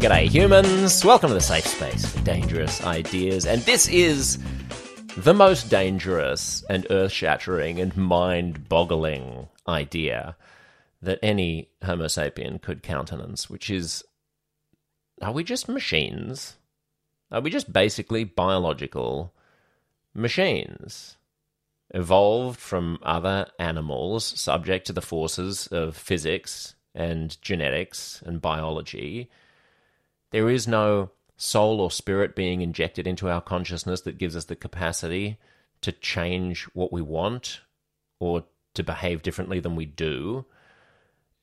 G'day, humans. Welcome to the safe space for dangerous ideas. And this is the most dangerous and earth shattering and mind boggling idea that any Homo sapien could countenance, which is are we just machines? Are we just basically biological machines? Evolved from other animals, subject to the forces of physics and genetics and biology. There is no soul or spirit being injected into our consciousness that gives us the capacity to change what we want or to behave differently than we do.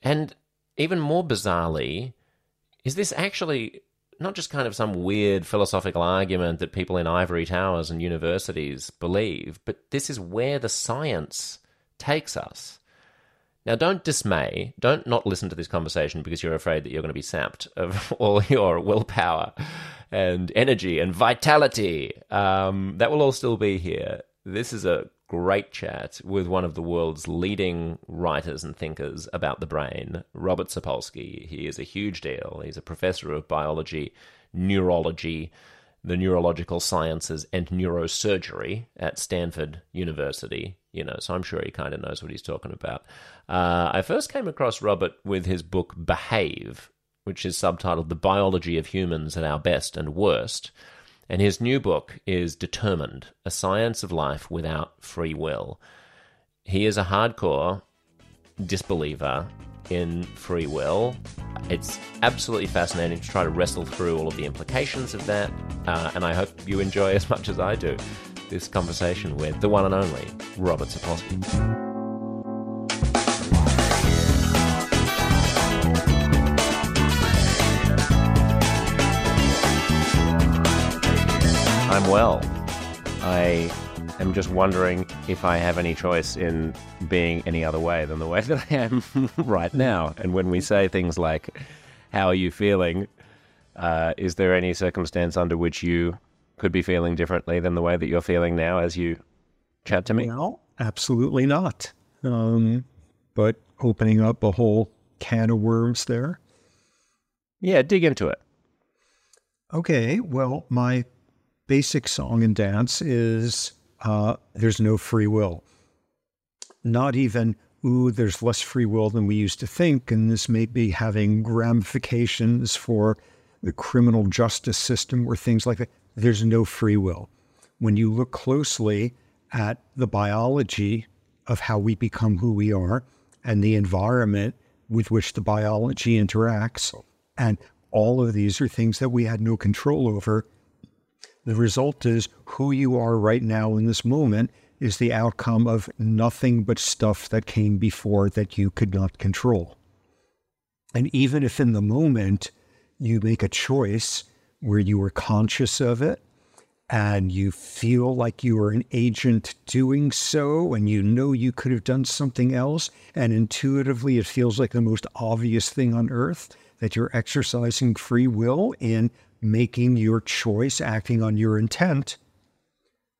And even more bizarrely, is this actually not just kind of some weird philosophical argument that people in ivory towers and universities believe, but this is where the science takes us. Now, don't dismay. Don't not listen to this conversation because you're afraid that you're going to be sapped of all your willpower and energy and vitality. Um, that will all still be here. This is a great chat with one of the world's leading writers and thinkers about the brain, Robert Sapolsky. He is a huge deal. He's a professor of biology, neurology, the neurological sciences, and neurosurgery at Stanford University. You know, so I'm sure he kind of knows what he's talking about. Uh, I first came across Robert with his book Behave, which is subtitled The Biology of Humans at Our Best and Worst. And his new book is Determined A Science of Life Without Free Will. He is a hardcore disbeliever in free will. It's absolutely fascinating to try to wrestle through all of the implications of that. Uh, and I hope you enjoy as much as I do this conversation with the one and only Robert Sapolsky. I'm well. I am just wondering if I have any choice in being any other way than the way that I am right now. And when we say things like, How are you feeling? Uh, is there any circumstance under which you could be feeling differently than the way that you're feeling now as you chat to me? No, absolutely not. Um, but opening up a whole can of worms there. Yeah, dig into it. Okay, well, my basic song and dance is uh, there's no free will. Not even, ooh, there's less free will than we used to think. And this may be having ramifications for the criminal justice system or things like that. There's no free will. When you look closely at the biology of how we become who we are and the environment with which the biology interacts, and all of these are things that we had no control over the result is who you are right now in this moment is the outcome of nothing but stuff that came before that you could not control. And even if in the moment you make a choice where you were conscious of it and you feel like you are an agent doing so and you know you could have done something else and intuitively it feels like the most obvious thing on earth that you're exercising free will in making your choice, acting on your intent.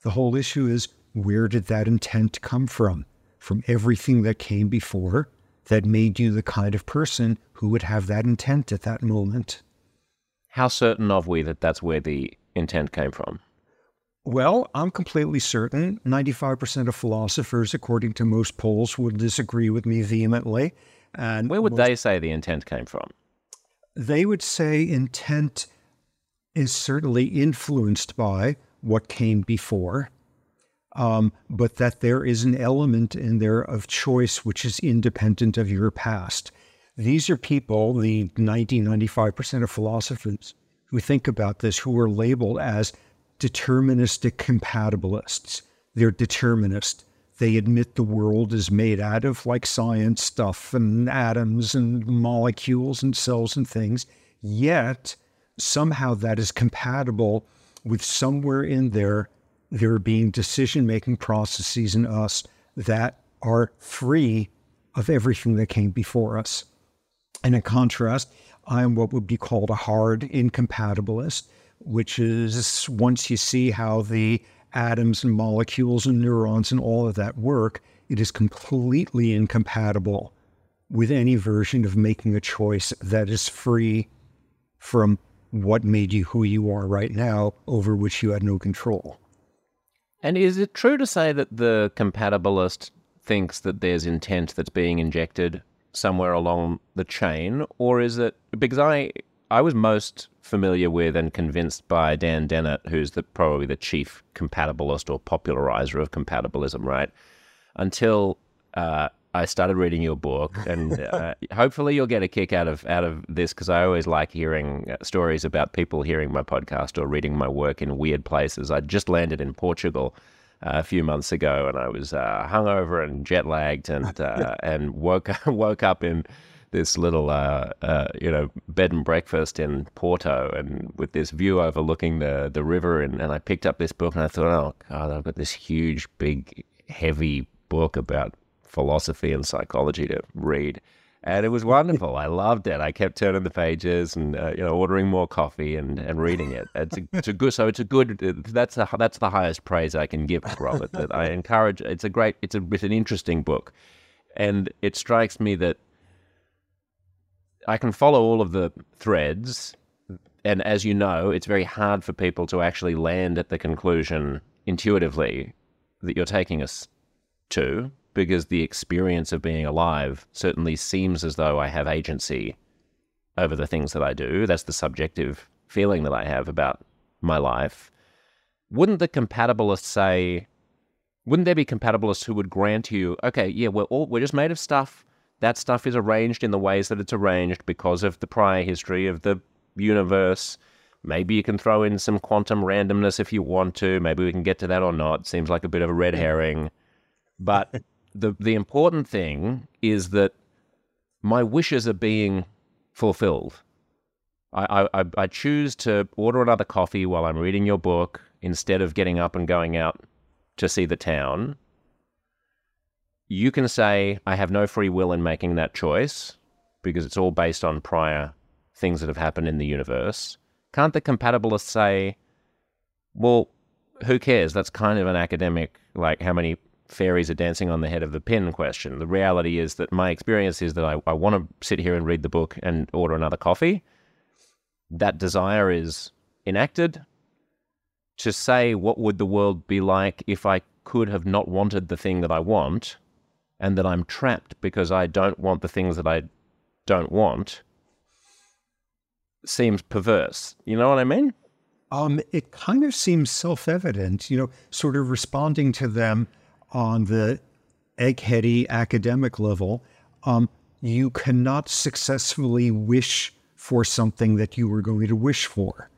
The whole issue is where did that intent come from? From everything that came before that made you the kind of person who would have that intent at that moment. How certain are we that that's where the intent came from? Well, I'm completely certain. 95% of philosophers, according to most polls, would disagree with me vehemently. And where would most, they say the intent came from? They would say intent is certainly influenced by what came before, um, but that there is an element in there of choice which is independent of your past. These are people, the 90, 95% of philosophers who think about this, who are labeled as deterministic compatibilists. They're determinist. They admit the world is made out of like science stuff and atoms and molecules and cells and things. Yet, somehow that is compatible with somewhere in there there being decision making processes in us that are free of everything that came before us. And in contrast, I am what would be called a hard incompatibilist, which is once you see how the atoms and molecules and neurons and all of that work, it is completely incompatible with any version of making a choice that is free from what made you who you are right now over which you had no control. And is it true to say that the compatibilist thinks that there's intent that's being injected somewhere along the chain, or is it because I I was most familiar with and convinced by Dan Dennett, who's the probably the chief compatibilist or popularizer of compatibilism, right? Until uh, I started reading your book, and uh, hopefully you'll get a kick out of out of this because I always like hearing uh, stories about people hearing my podcast or reading my work in weird places. I just landed in Portugal a few months ago, and I was uh, hungover and jet lagged, and uh, and woke woke up in this little uh, uh, you know bed and breakfast in Porto, and with this view overlooking the the river, and, and I picked up this book, and I thought, oh god, I've got this huge, big, heavy book about philosophy and psychology to read and it was wonderful. I loved it. I kept turning the pages and uh, you know ordering more coffee and, and reading it. It's a, it's a good. So it's a good. That's a, that's the highest praise I can give Robert. That I encourage. It's a great. It's a it's an interesting book, and it strikes me that I can follow all of the threads, and as you know, it's very hard for people to actually land at the conclusion intuitively that you're taking us to because the experience of being alive certainly seems as though I have agency over the things that I do. That's the subjective feeling that I have about my life. Wouldn't the compatibilists say, wouldn't there be compatibilists who would grant you, okay, yeah, we're all we're just made of stuff. That stuff is arranged in the ways that it's arranged because of the prior history of the universe. Maybe you can throw in some quantum randomness if you want to. Maybe we can get to that or not. Seems like a bit of a red herring. But the the important thing is that my wishes are being fulfilled. I, I, I choose to order another coffee while I'm reading your book instead of getting up and going out to see the town. You can say, I have no free will in making that choice because it's all based on prior things that have happened in the universe. Can't the compatibilists say, well, who cares? That's kind of an academic, like how many fairies are dancing on the head of the pin question. The reality is that my experience is that I, I want to sit here and read the book and order another coffee. That desire is enacted. To say what would the world be like if I could have not wanted the thing that I want and that I'm trapped because I don't want the things that I don't want seems perverse. You know what I mean? Um, it kind of seems self evident, you know, sort of responding to them on the eggheady academic level, um, you cannot successfully wish for something that you were going to wish for.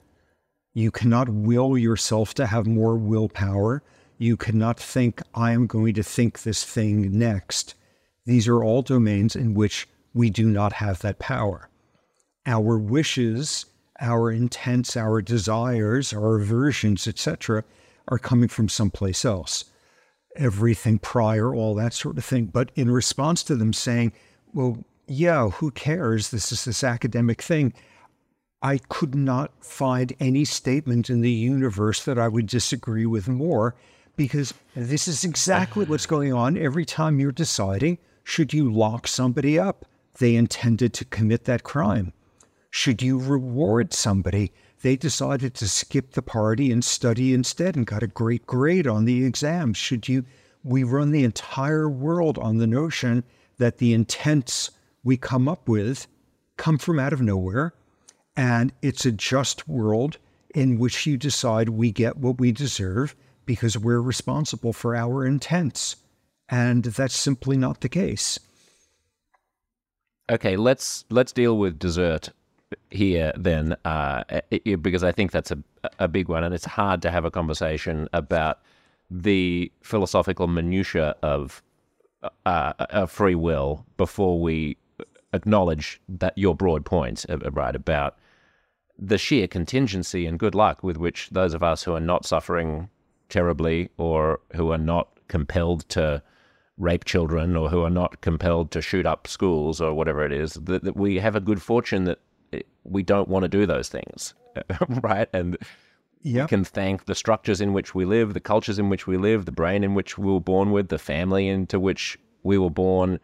You cannot will yourself to have more willpower. You cannot think, I am going to think this thing next. These are all domains in which we do not have that power. Our wishes, our intents, our desires, our aversions, etc., are coming from someplace else everything prior, all that sort of thing. But in response to them saying, well, yeah, who cares? This is this academic thing. I could not find any statement in the universe that I would disagree with more because this is exactly what's going on every time you're deciding should you lock somebody up? They intended to commit that crime. Should you reward somebody? They decided to skip the party and study instead and got a great grade on the exam. Should you? We run the entire world on the notion that the intents we come up with come from out of nowhere, and it's a just world in which you decide we get what we deserve because we're responsible for our intents. And that's simply not the case. Okay, let's let's deal with desert here then, uh, it, because I think that's a, a big one, and it's hard to have a conversation about the philosophical minutia of uh, of free will before we acknowledge that your broad point, uh, right, about the sheer contingency and good luck with which those of us who are not suffering terribly or who are not compelled to rape children or who are not compelled to shoot up schools or whatever it is, that, that we have a good fortune that we don't want to do those things, right? And yep. we can thank the structures in which we live, the cultures in which we live, the brain in which we were born with, the family into which we were born.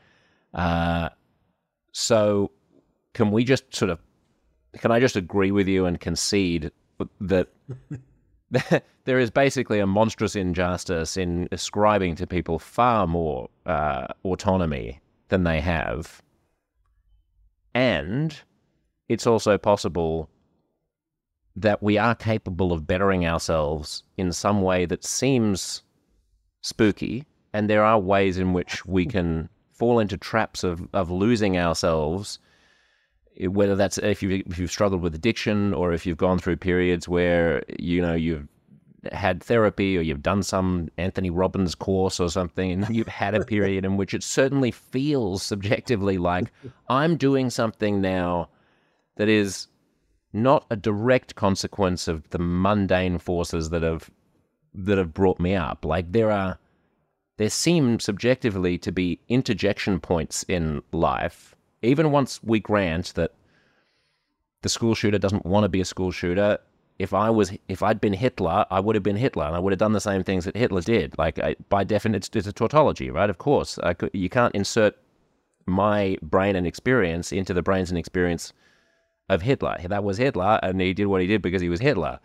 Uh, so, can we just sort of can I just agree with you and concede that there is basically a monstrous injustice in ascribing to people far more uh, autonomy than they have. And it's also possible that we are capable of bettering ourselves in some way that seems spooky. And there are ways in which we can fall into traps of, of losing ourselves eh, whether that's if you if you've struggled with addiction or if you've gone through periods where you know you've had therapy or you've done some Anthony Robbins course or something and you've had a period in which it certainly feels subjectively like I'm doing something now that is not a direct consequence of the mundane forces that have that have brought me up like there are there seem subjectively to be interjection points in life even once we grant that the school shooter doesn't want to be a school shooter, if I was, if I'd been Hitler, I would have been Hitler, and I would have done the same things that Hitler did. Like I, by definition, it's, it's, a tautology, right? Of course, could, you can't insert my brain and experience into the brains and experience of Hitler. That was Hitler, and he did what he did because he was Hitler.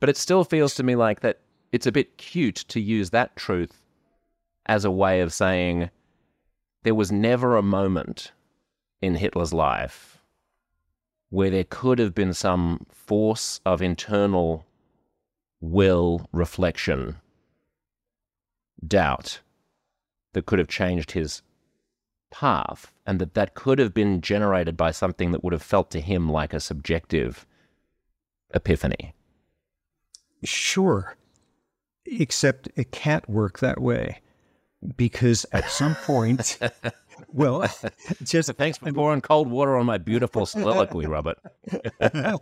But it still feels to me like that it's a bit cute to use that truth as a way of saying there was never a moment in Hitler's life where there could have been some force of internal will, reflection, doubt that could have changed his path, and that that could have been generated by something that would have felt to him like a subjective epiphany. Sure. Except it can't work that way because at some point Well, just thanks for pouring cold water on my beautiful soliloquy, Robert. okay.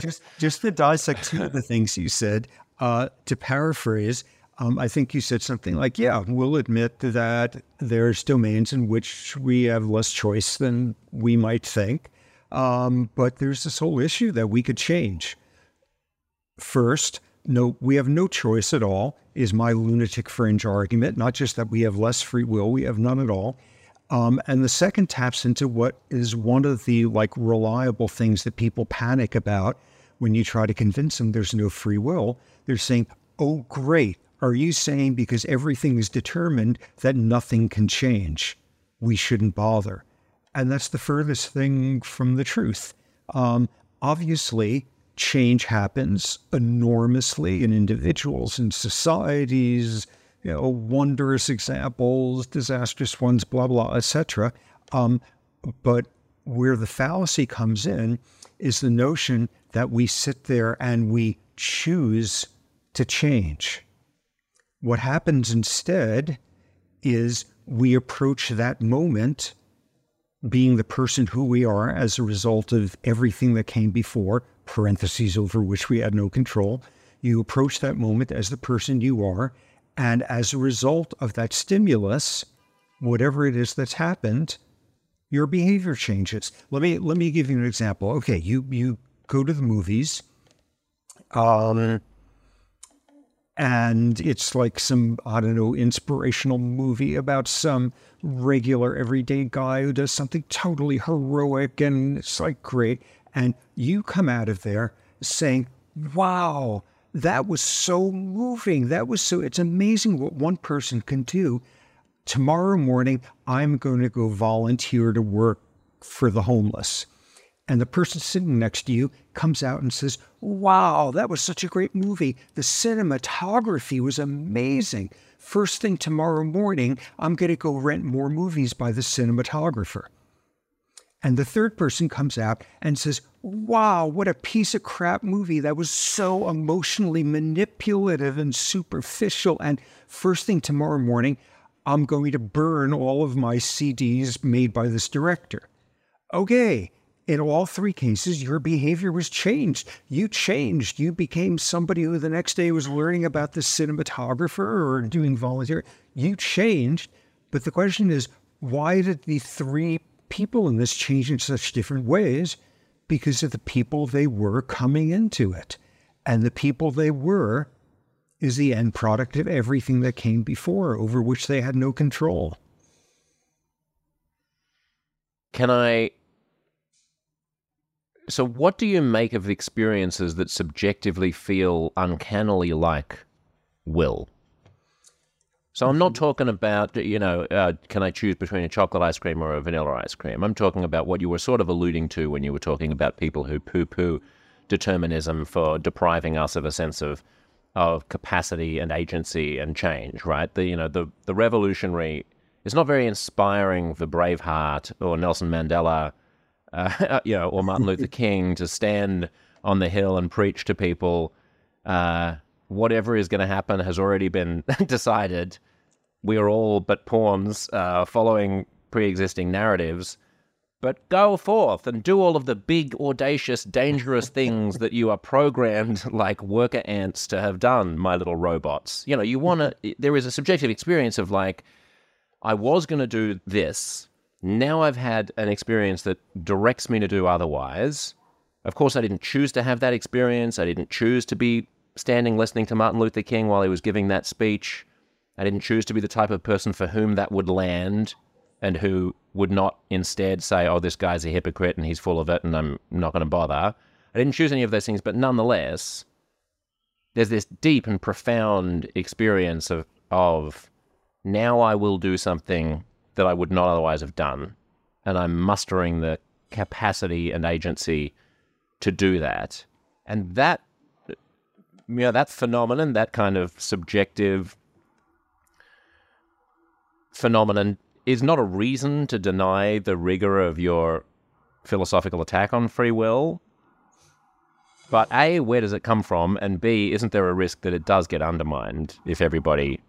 Just just to dissect two of the things you said. Uh, to paraphrase, um, I think you said something like, "Yeah, we'll admit that there's domains in which we have less choice than we might think, um, but there's this whole issue that we could change." First, no, we have no choice at all, is my lunatic fringe argument. Not just that we have less free will, we have none at all. Um, and the second taps into what is one of the like reliable things that people panic about when you try to convince them there's no free will. They're saying, oh, great. Are you saying because everything is determined that nothing can change? We shouldn't bother. And that's the furthest thing from the truth. Um, obviously, change happens enormously in individuals and societies, you know, wondrous examples, disastrous ones, blah, blah, etc. Um, but where the fallacy comes in is the notion that we sit there and we choose to change. What happens instead is we approach that moment being the person who we are as a result of everything that came before, parentheses over which we had no control. You approach that moment as the person you are. And as a result of that stimulus, whatever it is that's happened, your behavior changes. Let me let me give you an example. Okay, you you go to the movies, um, and it's like some I don't know inspirational movie about some regular everyday guy who does something totally heroic, and it's like great and you come out of there saying, wow, that was so moving. That was so, it's amazing what one person can do. Tomorrow morning, I'm going to go volunteer to work for the homeless. And the person sitting next to you comes out and says, Wow, that was such a great movie. The cinematography was amazing. First thing tomorrow morning, I'm going to go rent more movies by the cinematographer. And the third person comes out and says, Wow, what a piece of crap movie. That was so emotionally manipulative and superficial. And first thing tomorrow morning, I'm going to burn all of my CDs made by this director. Okay, in all three cases, your behavior was changed. You changed. You became somebody who the next day was learning about the cinematographer or doing volunteer. You changed. But the question is, why did the three people in this change in such different ways because of the people they were coming into it. And the people they were is the end product of everything that came before, over which they had no control. Can I so what do you make of experiences that subjectively feel uncannily like will? So I'm not talking about, you know, uh, can I choose between a chocolate ice cream or a vanilla ice cream? I'm talking about what you were sort of alluding to when you were talking about people who poo-poo determinism for depriving us of a sense of of capacity and agency and change, right? The you know the the revolutionary is not very inspiring for Braveheart or Nelson Mandela, uh, you know, or Martin Luther King to stand on the hill and preach to people. Uh, whatever is going to happen has already been decided. We are all but pawns uh, following pre-existing narratives. But go forth and do all of the big, audacious, dangerous things that you are programmed like worker ants to have done, my little robots. You know, you want to, there is a subjective experience of like, I was going to do this. Now I've had an experience that directs me to do otherwise. Of course, I didn't choose to have that experience. I didn't choose to be standing listening to Martin Luther King while he was giving that speech. I didn't choose to be the type of person for whom that would land and who would not instead say, oh, this guy's a hypocrite and he's full of it and I'm not going to bother. I didn't choose any of those things, but nonetheless, there's this deep and profound experience of, of now I will do something that I would not otherwise have done. And I'm mustering the capacity and agency to do that. And that, you know, that phenomenon, that kind of subjective phenomenon is not a reason to deny the rigor of your philosophical attack on free will. But A, where does it come from? And B, isn't there a risk that it does get undermined if everybody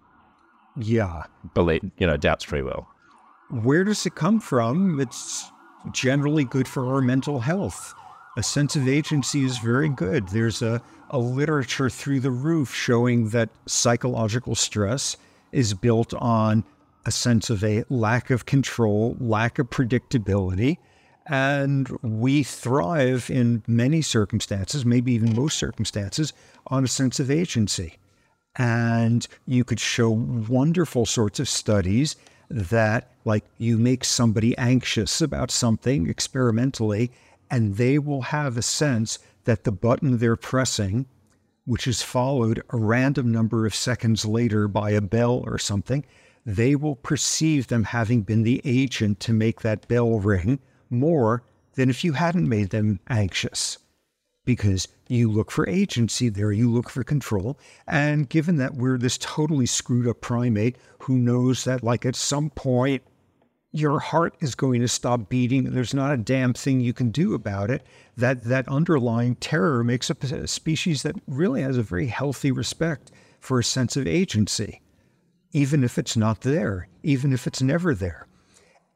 yeah believe you know doubts free will? Where does it come from? It's generally good for our mental health. A sense of agency is very good. There's a, a literature through the roof showing that psychological stress is built on a sense of a lack of control, lack of predictability. And we thrive in many circumstances, maybe even most circumstances, on a sense of agency. And you could show wonderful sorts of studies that, like, you make somebody anxious about something experimentally, and they will have a sense that the button they're pressing, which is followed a random number of seconds later by a bell or something, they will perceive them having been the agent to make that bell ring more than if you hadn't made them anxious. Because you look for agency there, you look for control. And given that we're this totally screwed up primate who knows that, like, at some point, your heart is going to stop beating. There's not a damn thing you can do about it. That that underlying terror makes up a species that really has a very healthy respect for a sense of agency even if it's not there, even if it's never there.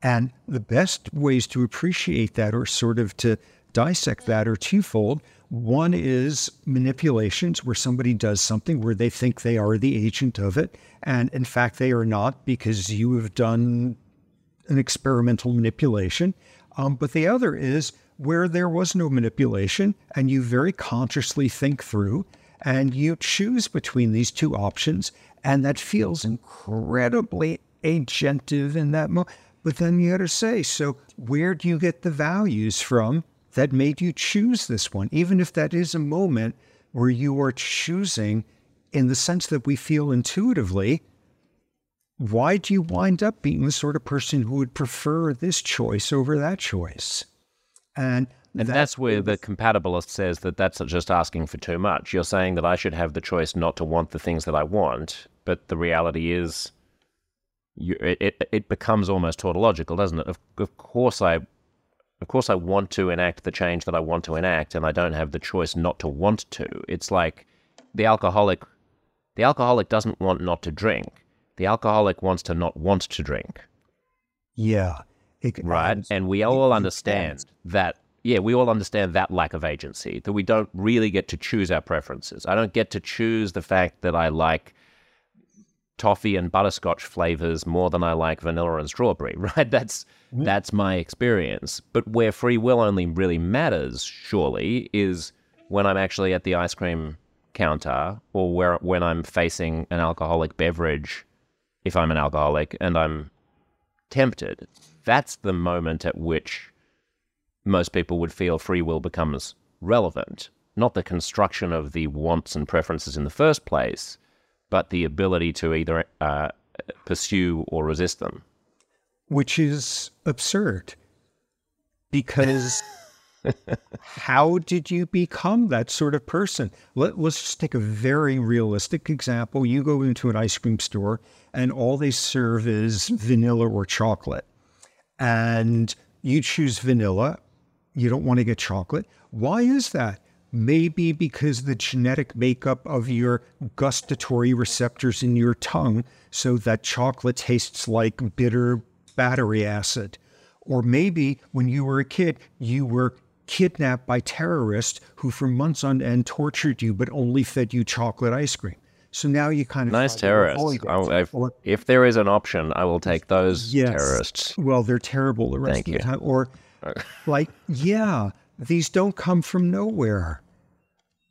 And the best ways to appreciate that or sort of to dissect that are twofold. One is manipulations, where somebody does something where they think they are the agent of it. And in fact, they are not because you have done an experimental manipulation. Um, but the other is where there was no manipulation and you very consciously think through and you choose between these two options and that feels incredibly agentive in that moment. But then you got to say, so where do you get the values from that made you choose this one? Even if that is a moment where you are choosing in the sense that we feel intuitively, why do you wind up being the sort of person who would prefer this choice over that choice? And and that's where the compatibilist says that that's just asking for too much. You're saying that I should have the choice not to want the things that I want, but the reality is, you, it, it, it becomes almost tautological, doesn't it? Of, of course, I, of course, I want to enact the change that I want to enact, and I don't have the choice not to want to. It's like the alcoholic. The alcoholic doesn't want not to drink. The alcoholic wants to not want to drink. Yeah. It, right. And we all understand that yeah, we all understand that lack of agency, that we don't really get to choose our preferences. I don't get to choose the fact that I like toffee and butterscotch flavors more than I like vanilla and strawberry, right? That's mm-hmm. that's my experience. But where free will only really matters, surely, is when I'm actually at the ice cream counter or where when I'm facing an alcoholic beverage, if I'm an alcoholic and I'm tempted. That's the moment at which most people would feel free will becomes relevant. Not the construction of the wants and preferences in the first place, but the ability to either uh, pursue or resist them. Which is absurd because how did you become that sort of person? Let, let's just take a very realistic example. You go into an ice cream store and all they serve is vanilla or chocolate. And you choose vanilla. You don't want to get chocolate. Why is that? Maybe because the genetic makeup of your gustatory receptors in your tongue, so that chocolate tastes like bitter battery acid. Or maybe when you were a kid, you were kidnapped by terrorists who for months on end tortured you but only fed you chocolate ice cream. So now you kind of nice terrorists. if, if, there is an option, I will take those yes. terrorists. Well, they're terrible the rest Thank of you. the time. Or like, yeah, these don't come from nowhere.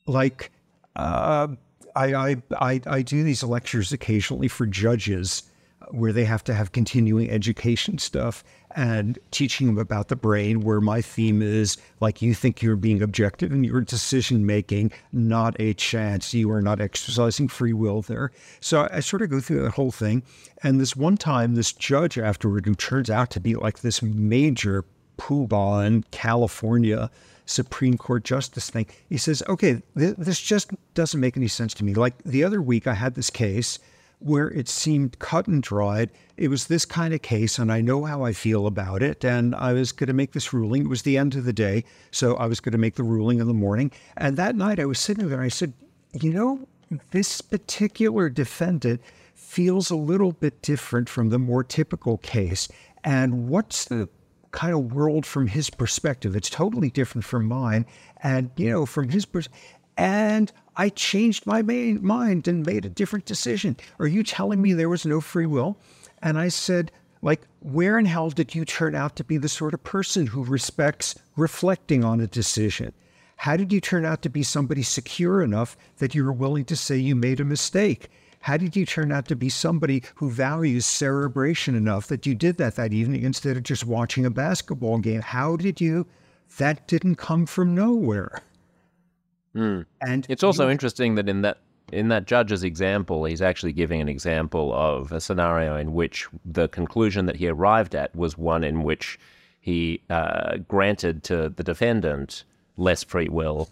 Like, uh, I, I I I do these lectures occasionally for judges where they have to have continuing education stuff and teaching them about the brain, where my theme is like you think you're being objective in your decision making, not a chance. You are not exercising free will there. So I sort of go through that whole thing. And this one time, this judge afterward, who turns out to be like this major poobah in California, Supreme Court justice thing, he says, okay, th- this just doesn't make any sense to me. Like the other week, I had this case where it seemed cut and dried. It was this kind of case, and I know how I feel about it. And I was going to make this ruling. It was the end of the day. So I was going to make the ruling in the morning. And that night I was sitting there and I said, you know, this particular defendant feels a little bit different from the more typical case. And what's the kind of world from his perspective? It's totally different from mine. And, you know, from his perspective, and I changed my main mind and made a different decision. Are you telling me there was no free will? And I said, like, where in hell did you turn out to be the sort of person who respects reflecting on a decision? How did you turn out to be somebody secure enough that you're willing to say you made a mistake? How did you turn out to be somebody who values cerebration enough that you did that that evening instead of just watching a basketball game? How did you? That didn't come from nowhere. Mm. And it's also you, interesting that in that in that judge's example, he's actually giving an example of a scenario in which the conclusion that he arrived at was one in which he uh, granted to the defendant less free will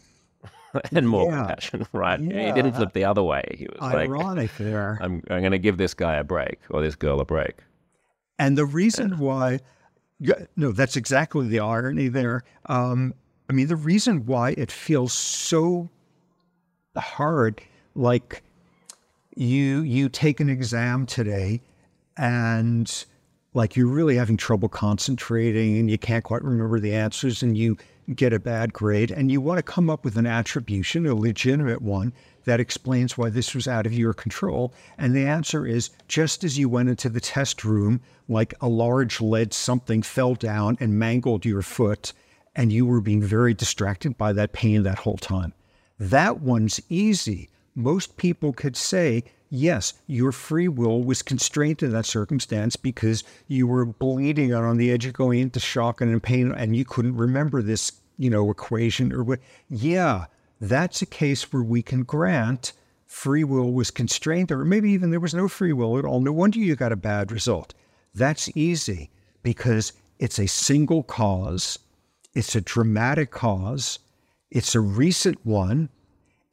and more yeah. compassion, right? Yeah. He didn't flip the other way. He was ironic like, there. I'm, I'm going to give this guy a break or this girl a break. And the reason why, no, that's exactly the irony there. Um, I mean, the reason why it feels so hard, like you you take an exam today and like you're really having trouble concentrating and you can't quite remember the answers and you get a bad grade and you want to come up with an attribution, a legitimate one that explains why this was out of your control. And the answer is just as you went into the test room, like a large lead something fell down and mangled your foot and you were being very distracted by that pain that whole time. That one's easy. Most people could say, yes, your free will was constrained in that circumstance because you were bleeding out on the edge of going into shock and in pain and you couldn't remember this, you know, equation or what. Yeah, that's a case where we can grant free will was constrained, or maybe even there was no free will at all. No wonder you got a bad result. That's easy because it's a single cause it's a dramatic cause, it's a recent one,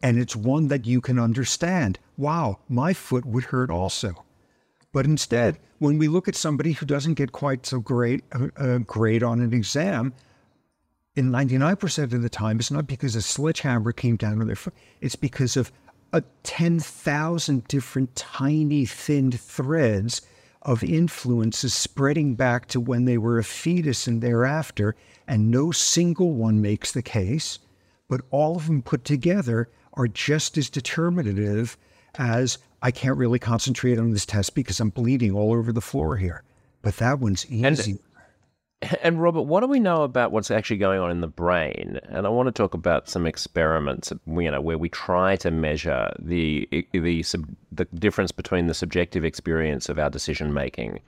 and it's one that you can understand. Wow, my foot would hurt also. But instead, when we look at somebody who doesn't get quite so great a, a grade on an exam, in 99% of the time, it's not because a sledgehammer came down on their foot. It's because of a 10,000 different tiny, thin threads of influences spreading back to when they were a fetus and thereafter, and no single one makes the case, but all of them put together are just as determinative as I can't really concentrate on this test because I'm bleeding all over the floor here. But that one's easy. And, and Robert, what do we know about what's actually going on in the brain? And I want to talk about some experiments, you know, where we try to measure the the the difference between the subjective experience of our decision making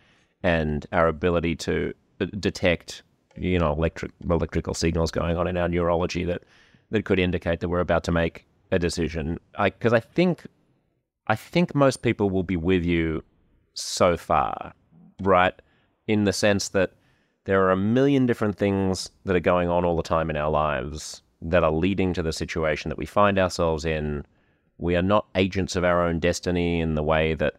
and our ability to uh, detect you know, electric electrical signals going on in our neurology that that could indicate that we're about to make a decision. Because I, I think I think most people will be with you so far, right? In the sense that there are a million different things that are going on all the time in our lives that are leading to the situation that we find ourselves in. We are not agents of our own destiny in the way that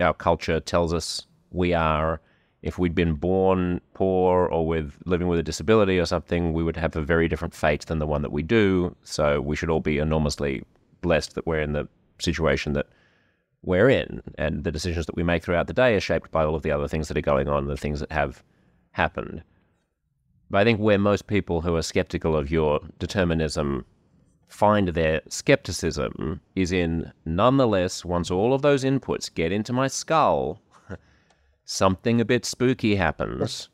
our culture tells us we are. If we'd been born poor or with living with a disability or something, we would have a very different fate than the one that we do. So we should all be enormously blessed that we're in the situation that we're in, and the decisions that we make throughout the day are shaped by all of the other things that are going on, the things that have happened. But I think where most people who are skeptical of your determinism find their skepticism is in nonetheless, once all of those inputs get into my skull, something a bit spooky happens.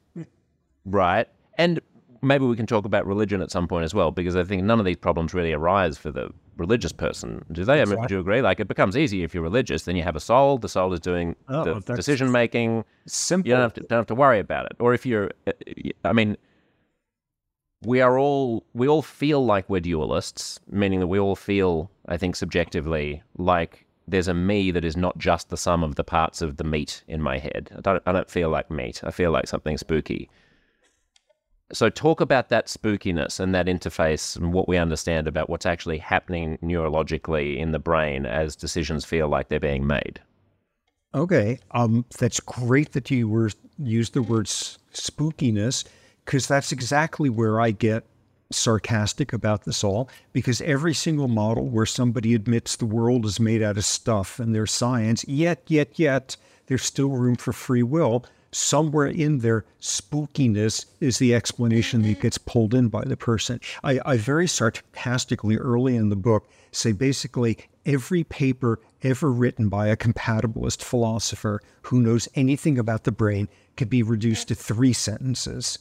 right? And maybe we can talk about religion at some point as well, because I think none of these problems really arise for the religious person. Do they? I mean, do you agree? Like, it becomes easy if you're religious. Then you have a soul. The soul is doing Oh, the decision making. Simple. You don't have to don't have to worry about it. Or if you're, uh, I mean, we are all we all feel like we're dualists, meaning that we all feel, I think, subjectively like there's a me that is not just the sum of the parts of the meat in my head. I don't I don't feel like meat. I feel like something spooky. So talk about that spookiness and that interface and what we understand about what's actually happening neurologically in the brain as decisions feel like they're being made. Okay, um, that's great that you were used the word spookiness because that's exactly where I get sarcastic about this all. Because every single model where somebody admits the world is made out of stuff and there's science, yet, yet, yet, there's still room for free will. Somewhere in there, spookiness is the explanation that gets pulled in by the person. I, I very sarcastically early in the book say basically every paper ever written by a compatibilist philosopher who knows anything about the brain could be reduced to three sentences.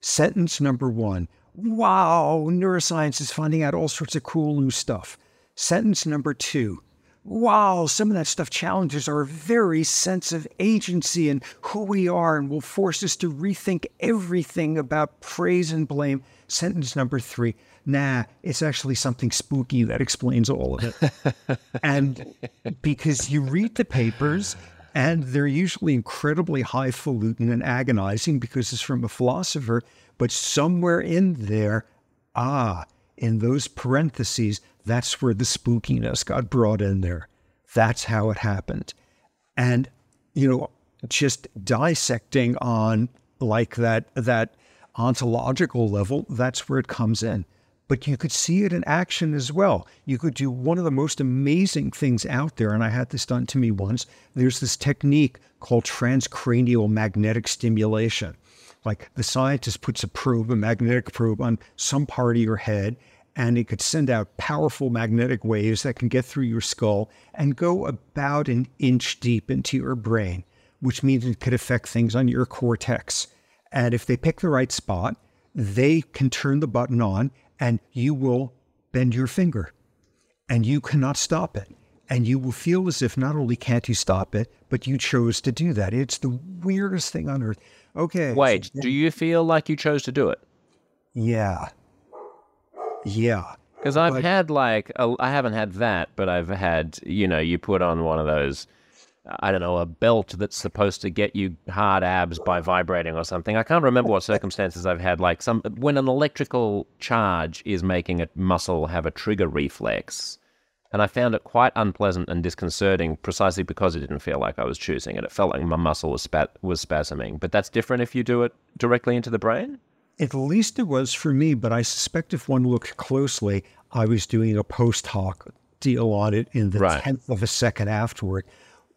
Sentence number one Wow, neuroscience is finding out all sorts of cool new stuff. Sentence number two Wow, some of that stuff challenges our very sense of agency and who we are and will force us to rethink everything about praise and blame. Sentence number three Nah, it's actually something spooky that explains all of it. and because you read the papers, and they're usually incredibly highfalutin and agonizing because it's from a philosopher, but somewhere in there, ah, in those parentheses, that's where the spookiness got brought in there. That's how it happened. And, you know, just dissecting on like that that ontological level, that's where it comes in. But you could see it in action as well. You could do one of the most amazing things out there, and I had this done to me once. There's this technique called transcranial magnetic stimulation. Like the scientist puts a probe, a magnetic probe, on some part of your head, and it could send out powerful magnetic waves that can get through your skull and go about an inch deep into your brain, which means it could affect things on your cortex. And if they pick the right spot, they can turn the button on and you will bend your finger and you cannot stop it. And you will feel as if not only can't you stop it, but you chose to do that. It's the weirdest thing on earth. Okay. Wait, do you feel like you chose to do it? Yeah. Yeah. Because I've had like a, I haven't had that, but I've had you know you put on one of those I don't know a belt that's supposed to get you hard abs by vibrating or something. I can't remember what circumstances I've had like some when an electrical charge is making a muscle have a trigger reflex. And I found it quite unpleasant and disconcerting precisely because it didn't feel like I was choosing it. It felt like my muscle was spat was spasming. But that's different if you do it directly into the brain? At least it was for me, but I suspect if one looked closely, I was doing a post hoc deal on it in the Right. tenth of a second afterward.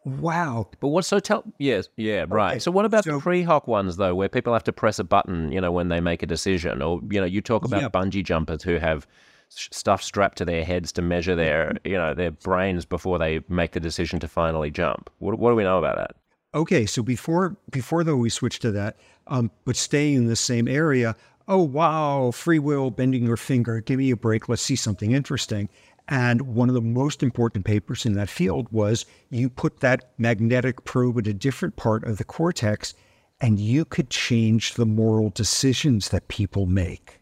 Wow. But what's so tell? Yes, yeah, right. So what about so- pre-hoc ones though, where people have to press a button, you know, when they make a decision, or you know, you talk about Yeah. bungee jumpers who have stuff strapped to their heads to measure their, you know, their brains before they make the decision to finally jump. What, what do we know about that? Okay, so before before though we switch to that, um, but staying in the same area. Oh wow, free will, bending your finger. Give me a break. Let's see something interesting. And one of the most important papers in that field was you put that magnetic probe at a different part of the cortex, and you could change the moral decisions that people make.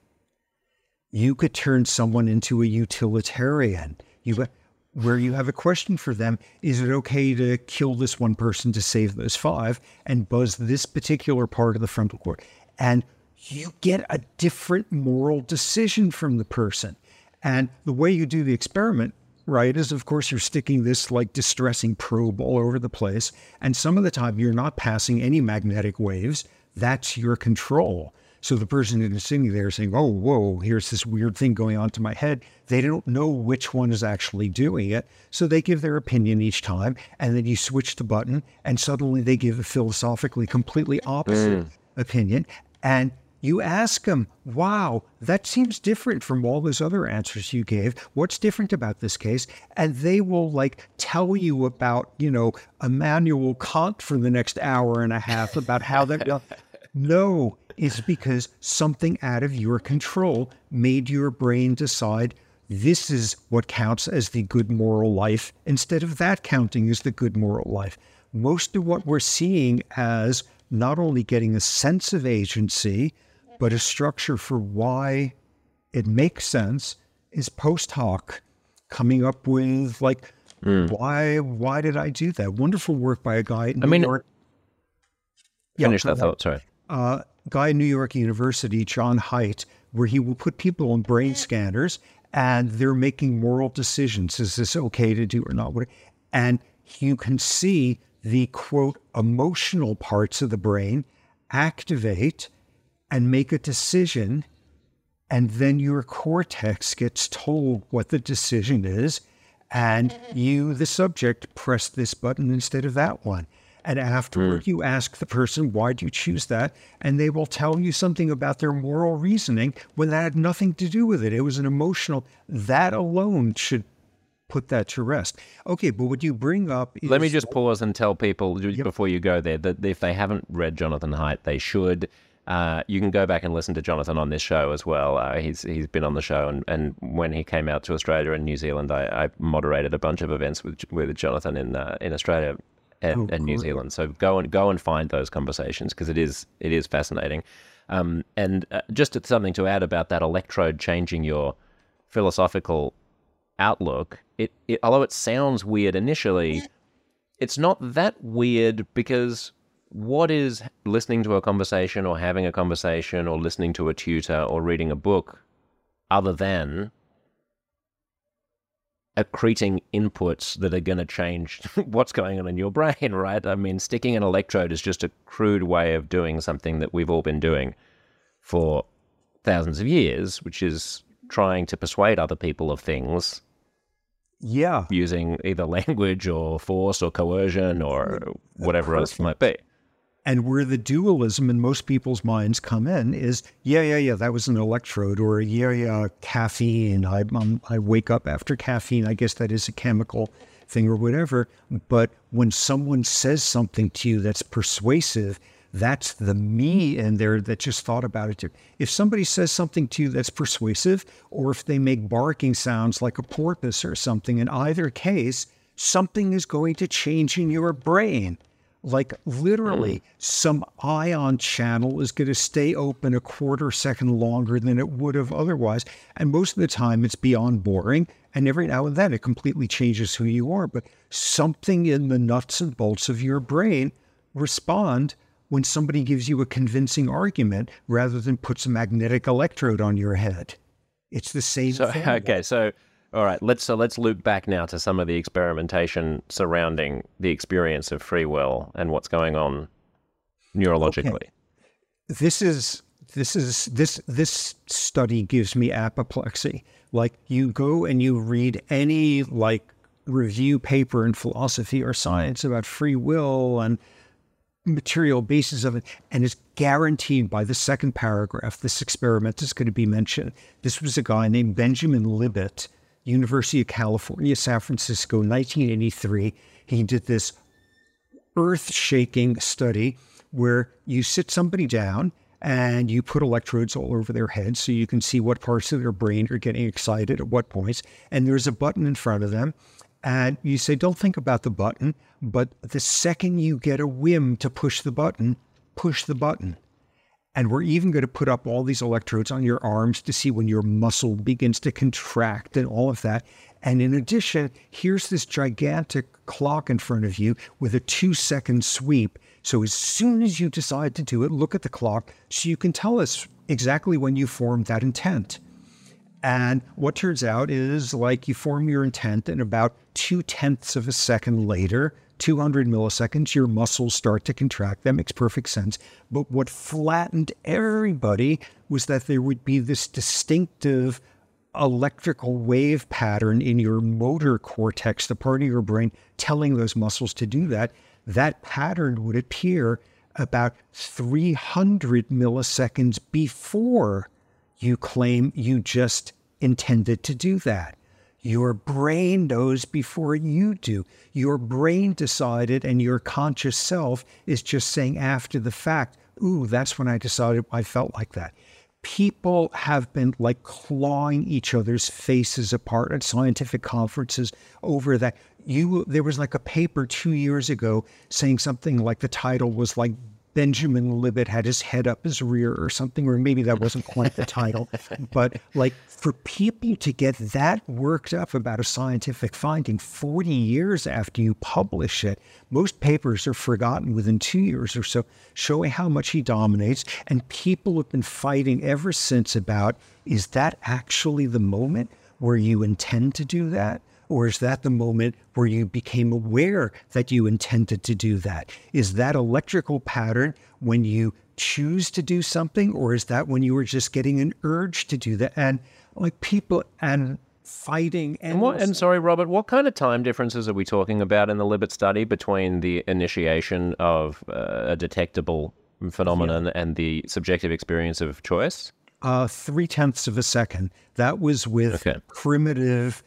You could turn someone into a utilitarian. You where you have a question for them is it okay to kill this one person to save those five and buzz this particular part of the frontal cortex and you get a different moral decision from the person. And the way you do the experiment right is of course you're sticking this like distressing probe all over the place. And some of the time you're not passing any magnetic waves. That's your control so the person is sitting there saying, "Oh, whoa, here's this weird thing going on to my head." They don't know which one is actually doing it, so they give their opinion each time, and then you switch the button, and suddenly they give a philosophically completely opposite mm. opinion, and you ask them, wow, that seems different from all those other answers you gave. What's different about this case? And they will like tell you about, you know, Immanuel Kant for the next hour and a half about how that. no, is because something out of your control made your brain decide this is what counts as the good moral life instead of that counting as the good moral life. Most of what we're seeing as not only getting a sense of agency, but a structure for why it makes sense is post hoc coming up with like mm. why why did I do that? Wonderful work by a guy I mean, York. Finish yeah, that thought, sorry. Uh, guy at New York University, John Haidt, where he will put people on brain scanners and they're making moral decisions. Is this okay to do or not? And you can see the quote emotional parts of the brain activate and make a decision. And then your cortex gets told what the decision is. And you, the subject, press this button instead of that one. And afterward, mm. you ask the person, why do you choose that? And they will tell you something about their moral reasoning when that had nothing to do with it. It was an emotional, that alone should put that to rest. Okay, but what you bring up is, Let me just pause and tell people yep. before you go there that if they haven't read Jonathan Haidt, they should. Uh, you can go back and listen to Jonathan on this show as well. Uh, he's he's been on the show, and, and when he came out to Australia and New Zealand, I, I moderated a bunch of events with with Jonathan in uh, in Australia and, oh, New Zealand. So go and go and find those conversations because it is it is fascinating. Um, and uh, just something to add about that electrode changing your philosophical outlook. It, it although it sounds weird initially, it's not that weird because what is listening to a conversation or having a conversation or listening to a tutor or reading a book other than accreting inputs that are going to change what's going on in your brain, right? I mean, sticking an electrode is just a crude way of doing something that we've all been doing for thousands of years, which is trying to persuade other people of things. Yeah. Using either language or force or coercion or whatever else might be. And where the dualism in most people's minds come in is, yeah, yeah, yeah, that was an electrode, or yeah, yeah, caffeine. I, um, I wake up after caffeine. I guess that is a chemical thing or whatever. But when someone says something to you that's persuasive, that's the me in there that just thought about it. Too. If somebody says something to you that's persuasive, or if they make barking sounds like a porpoise or something, in either case, something is going to change in your brain. Like literally, mm. some ion channel is going to stay open a quarter second longer than it would have otherwise. And most of the time, it's beyond boring. And every now and then, it completely changes who you are. But something in the nuts and bolts of your brain respond when somebody gives you a convincing argument rather than puts a magnetic electrode on your head. It's the same so, thing. Okay, so all right, let's so let's loop back now to some of the experimentation surrounding the experience of free will and what's going on neurologically. Okay. This is this is this this study gives me apoplexy. Like you go and you read any like review paper in philosophy or science about free will and material basis of it, and it's guaranteed by the second paragraph this experiment is going to be mentioned. This was a guy named Benjamin Libet University of California, San Francisco, 1983. He did this earth shaking study where you sit somebody down and you put electrodes all over their head so you can see what parts of their brain are getting excited at what points. And there's a button in front of them. And you say, don't think about the button, but the second you get a whim to push the button, push the button. And we're even going to put up all these electrodes on your arms to see when your muscle begins to contract and all of that. And in addition, here's this gigantic clock in front of you with a two second sweep. So as soon as you decide to do it, look at the clock so you can tell us exactly when you formed that intent. And what turns out is like you form your intent, and about two tenths of a second later, 200 milliseconds, your muscles start to contract. That makes perfect sense. But what flattened everybody was that there would be this distinctive electrical wave pattern in your motor cortex, the part of your brain telling those muscles to do that. That pattern would appear about 300 milliseconds before you claim you just intended to do that. Your brain knows before you do. Your brain decided, and your conscious self is just saying after the fact, Ooh, that's when I decided I felt like that. People have been like clawing each other's faces apart at scientific conferences over that. You, there was like a paper two years ago saying something like the title was like Benjamin Libet had his head up his rear or something, or maybe that wasn't quite the title. But like for people to get that worked up about a scientific finding 40 years after you publish it, most papers are forgotten within two years or so, showing how much he dominates. And people have been fighting ever since about is that actually the moment where you intend to do that? Or is that the moment where you became aware that you intended to do that? Is that electrical pattern when you choose to do something, or is that when you were just getting an urge to do that? And like people and fighting and, and, what, and sorry robert what kind of time differences are we talking about in the libet study between the initiation of uh, a detectable phenomenon yeah. and the subjective experience of choice uh, three tenths of a second that was with okay. primitive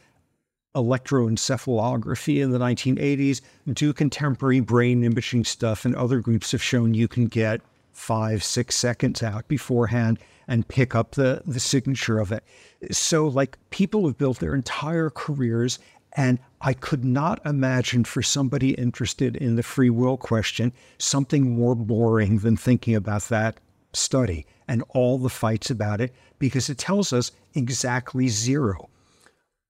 electroencephalography in the 1980s do contemporary brain imaging stuff, and other groups have shown you can get five, six seconds out beforehand and pick up the, the signature of it. So, like, people have built their entire careers, and I could not imagine for somebody interested in the free will question something more boring than thinking about that study and all the fights about it because it tells us exactly zero.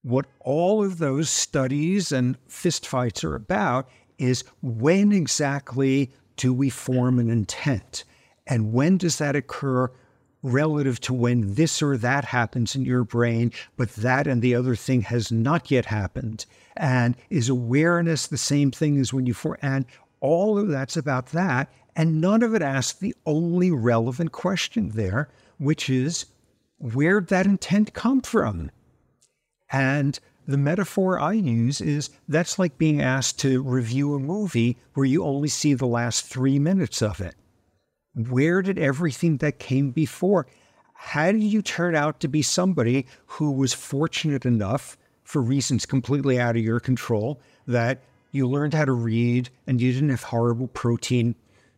What all of those studies and fistfights are about is when exactly do we form an intent? And when does that occur relative to when this or that happens in your brain, but that and the other thing has not yet happened? And is awareness the same thing as when you for and all of that's about that. And none of it asks the only relevant question there, which is where'd that intent come from? And the metaphor I use is that's like being asked to review a movie where you only see the last three minutes of it. Where did everything that came before? How did you turn out to be somebody who was fortunate enough, for reasons completely out of your control, that you learned how to read and you didn't have horrible protein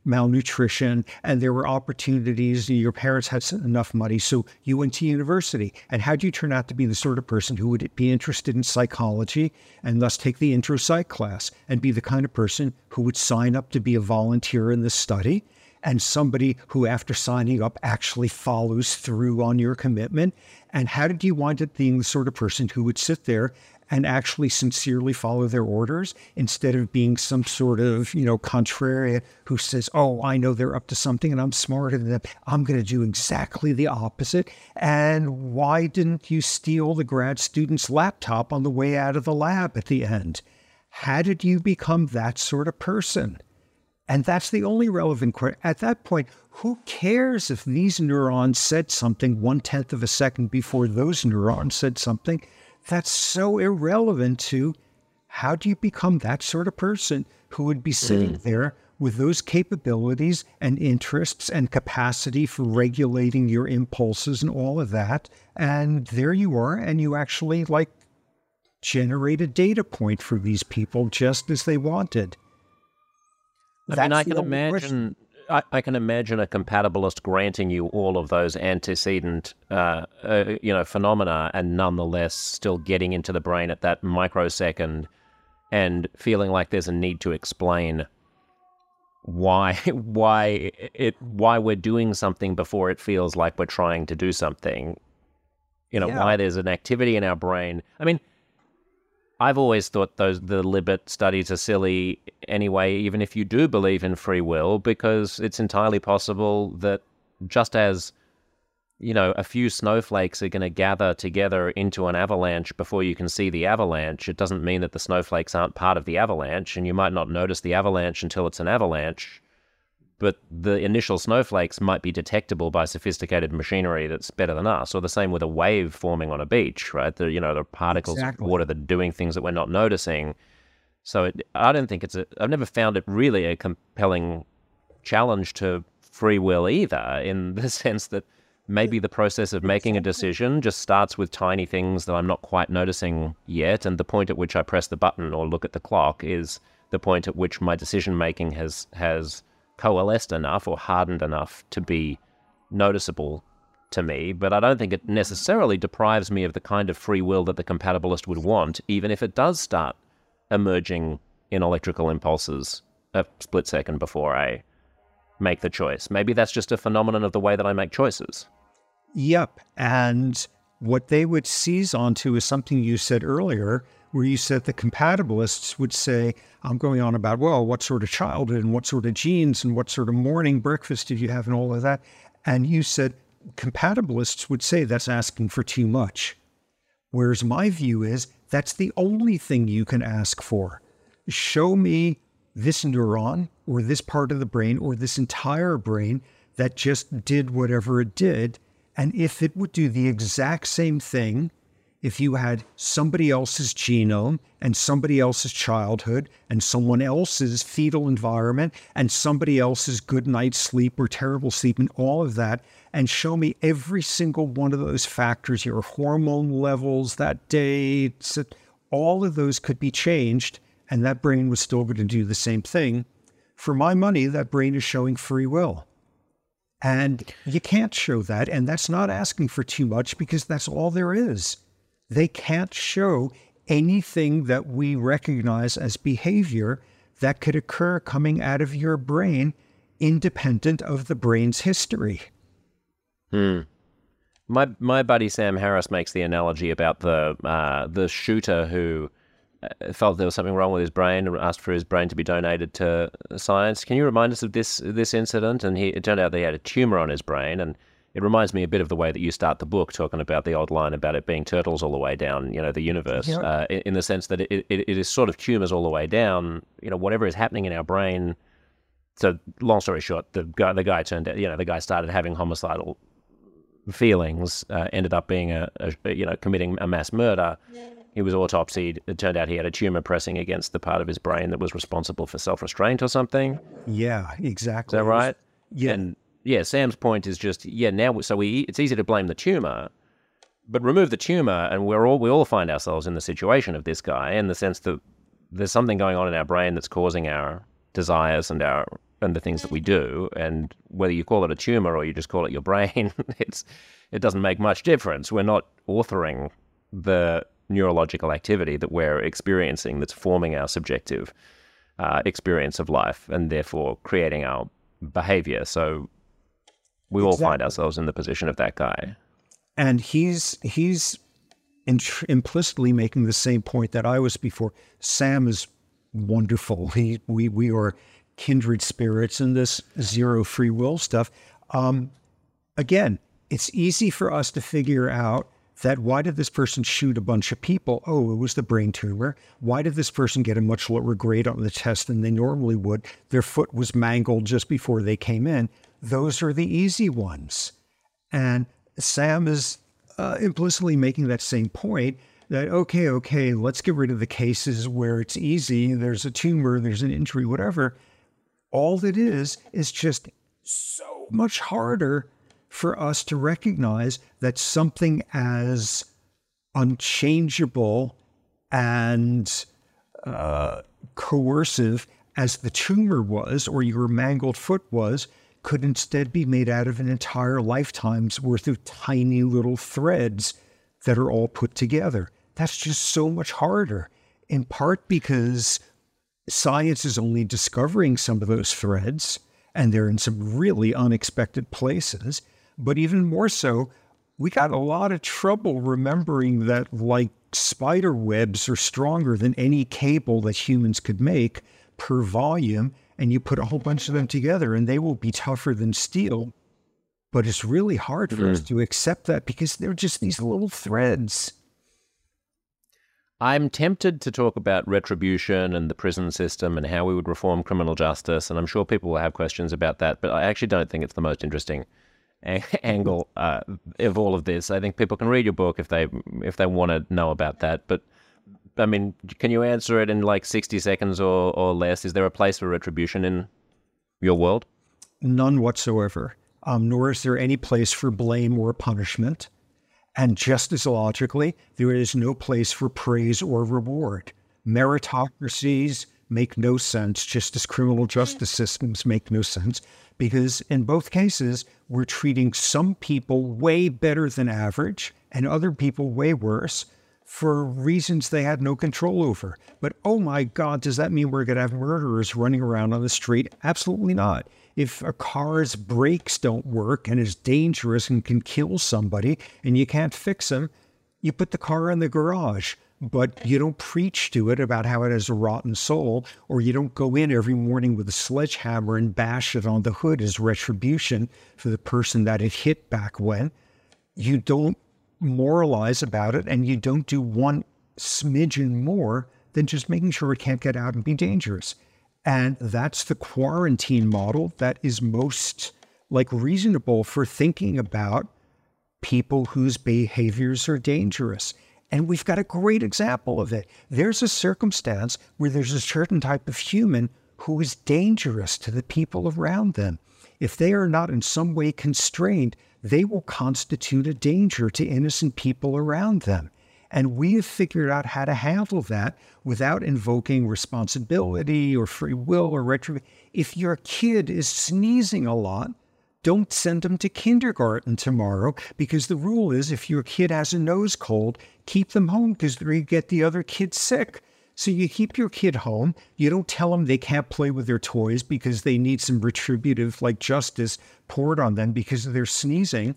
malnutrition and there were opportunities. Your parents had enough money, so you went to university. And how do you turn out to be the sort of person who would be interested in psychology and thus take the intro psych class and be the kind of person who would sign up to be a volunteer in this study? And somebody who, after signing up, actually follows through on your commitment? And how did you wind up being the sort of person who would sit there and actually sincerely follow their orders instead of being some sort of, you know, contrarian who says, oh, I know they're up to something and I'm smarter than them. I'm going to do exactly the opposite. And why didn't you steal the grad student's laptop on the way out of the lab at the end? How did you become that sort of person? And that's the only relevant question. At that point, who cares if these neurons said something one tenth of a second before those neurons said something? That's so irrelevant to how do you become that sort of person who would be sitting mm. there with those capabilities and interests and capacity for regulating your impulses and all of that. And there you are, and you actually like generate a data point for these people just as they wanted. I That's mean, I can imagine I, I, can imagine a compatibilist granting you all of those antecedent, uh, uh, you know, phenomena, and nonetheless still getting into the brain at that microsecond, and feeling like there's a need to explain why why it why we're doing something before it feels like we're trying to do something. You know, yeah. why there's an activity in our brain. I mean, I've always thought those the Libet studies are silly anyway, even if you do believe in free will, because it's entirely possible that just as you know, a few snowflakes are going to gather together into an avalanche before you can see the avalanche. It doesn't mean that the snowflakes aren't part of the avalanche, and you might not notice the avalanche until it's an avalanche. But the initial snowflakes might be detectable by sophisticated machinery that's better than us, or the same with a wave forming on a beach, right? The you know the particles exactly. of water that are doing things that we're not noticing. So it, I don't think it's a. I've never found it really a compelling challenge to free will either, in the sense that maybe the process of making a decision just starts with tiny things that I'm not quite noticing yet. And the point at which I press the button or look at the clock is the point at which my decision making has has coalesced enough or hardened enough to be noticeable to me. But I don't think it necessarily deprives me of the kind of free will that the compatibilist would want, even if it does start emerging in electrical impulses a split second before I make the choice. Maybe that's just a phenomenon of the way that I make choices. Yep. And what they would seize onto is something you said earlier, where you said the compatibilists would say, I'm going on about, well, what sort of childhood and what sort of genes and what sort of morning breakfast did you have and all of that. And you said compatibilists would say that's asking for too much. Whereas my view is that's the only thing you can ask for. Show me this neuron or this part of the brain or this entire brain that just did whatever it did and if it would do the exact same thing, if you had somebody else's genome and somebody else's childhood and someone else's fetal environment and somebody else's good night's sleep or terrible sleep and all of that, and show me every single one of those factors, your hormone levels that day, all of those could be changed, and that brain was still going to do the same thing. For my money, that brain is showing free will. And you can't show that. And that's not asking for too much because that's all there is. They can't show anything that we recognize as behavior that could occur coming out of your brain independent of the brain's history. Hmm. My my buddy Sam Harris makes the analogy about the uh, the shooter who uh, felt there was something wrong with his brain and asked for his brain to be donated to science. Can you remind us of this this incident? And he, it turned out that he had a tumor on his brain, and it reminds me a bit of the way that you start the book, talking about the old line about it being turtles all the way down, you know, the universe, yeah. uh, in, in, the sense that it, it, it is sort of tumors all the way down. You know, whatever is happening in our brain. So, long story short, the guy the guy turned out, you know, the guy started having homicidal feelings, uh, ended up being a, a, you know committing a mass murder. Yeah he was autopsied. It turned out he had a tumor pressing against the part of his brain that was responsible for self restraint or something. Yeah, exactly. Is that right? Yeah. And yeah, Sam's point is just yeah. Now, so we it's easy to blame the tumor, but remove the tumor, and we're all we all find ourselves in the situation of this guy in the sense that there's something going on in our brain that's causing our desires and our and the things that we do. And whether you call it a tumor or you just call it your brain, it's it doesn't make much difference. We're not authoring the neurological activity that we're experiencing that's forming our subjective uh, experience of life and therefore creating our behavior. So we exactly. all find ourselves in the position of that guy. And he's he's implicitly making the same point that I was before. Sam is wonderful. He we we are kindred spirits in this zero free will stuff. Um, again, it's easy for us to figure out that why did this person shoot a bunch of people? Oh, it was the brain tumor. Why did this person get a much lower grade on the test than they normally would? Their foot was mangled just before they came in. Those are the easy ones. And Sam is uh, implicitly making that same point that, okay, okay, let's get rid of the cases where it's easy. There's a tumor, there's an injury, whatever. All that is, is just so much harder for us to recognize that something as unchangeable and uh, coercive as the tumor was or your mangled foot was could instead be made out of an entire lifetime's worth of tiny little threads that are all put together. That's just so much harder, in part because science is only discovering some of those threads, and they're in some really unexpected places. But even more so, we got a lot of trouble remembering that, like, spider webs are stronger than any cable that humans could make per volume. And you put a whole bunch of them together, and they will be tougher than steel. But it's really hard for mm. us to accept that because they're just these little threads. I'm tempted to talk about retribution and the prison system and how we would reform criminal justice, and I'm sure people will have questions about that, but I actually don't think it's the most interesting angle uh, of all of this. I think people can read your book if they if they want to know about that, but I mean, can you answer it in like 60 seconds or, or less? Is there a place for retribution in your world? None whatsoever. Um, nor is there any place for blame or punishment. And just as logically, there is no place for praise or reward. Meritocracies make no sense, just as criminal justice systems make no sense, because in both cases, we're treating some people way better than average and other people way worse for reasons they had no control over. But oh my God, does that mean we're going to have murderers running around on the street? Absolutely not if a car's brakes don't work and is dangerous and can kill somebody and you can't fix them, you put the car in the garage. But you don't preach to it about how it has a rotten soul, or you don't go in every morning with a sledgehammer and bash it on the hood as retribution for the person that it hit back when. You don't moralize about it, and you don't do one smidgen more than just making sure it can't get out and be dangerous. And that's the quarantine model that is most like reasonable for thinking about people whose behaviors are dangerous. And we've got a great example of it. There's a circumstance where there's a certain type of human who is dangerous to the people around them. If they are not in some way constrained, they will constitute a danger to innocent people around them. And we have figured out how to handle that without invoking responsibility or free will or retro. If your kid is sneezing a lot, don't send them to kindergarten tomorrow because the rule is if your kid has a nose cold, keep them home because they get the other kid sick. So you keep your kid home. You don't tell them they can't play with their toys because they need some retributive, like justice, poured on them because they're sneezing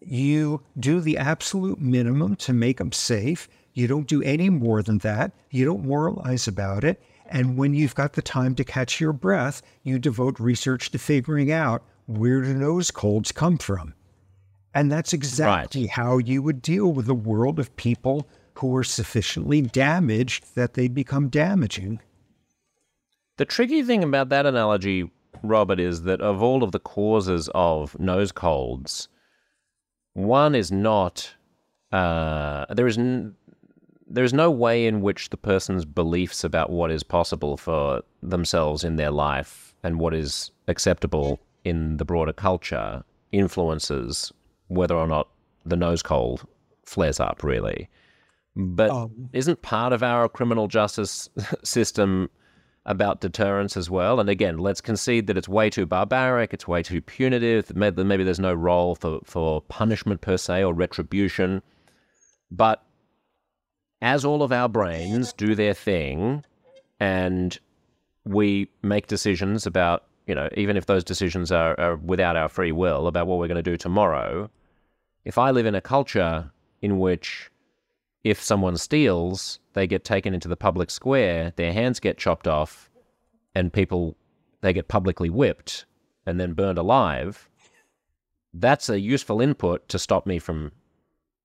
you do the absolute minimum to make them safe. You don't do any more than that. You don't moralize about it. And when you've got the time to catch your breath, you devote research to figuring out where do nose colds come from. And that's exactly right. how you would deal with a world of people who are sufficiently damaged that they'd become damaging. The tricky thing about that analogy, Robert, is that of all of the causes of nose colds, one is not uh, there is n- there is no way in which the person's beliefs about what is possible for themselves in their life and what is acceptable in the broader culture influences whether or not the nose cold flares up really but um, isn't part of our criminal justice system about deterrence as well. And again, let's concede that it's way too barbaric, it's way too punitive. Maybe there's no role for, for punishment per se or retribution. But as all of our brains do their thing and we make decisions about, you know, even if those decisions are, are without our free will about what we're going to do tomorrow, if I live in a culture in which if someone steals, they get taken into the public square, their hands get chopped off, and people they get publicly whipped and then burned alive. That's a useful input to stop me from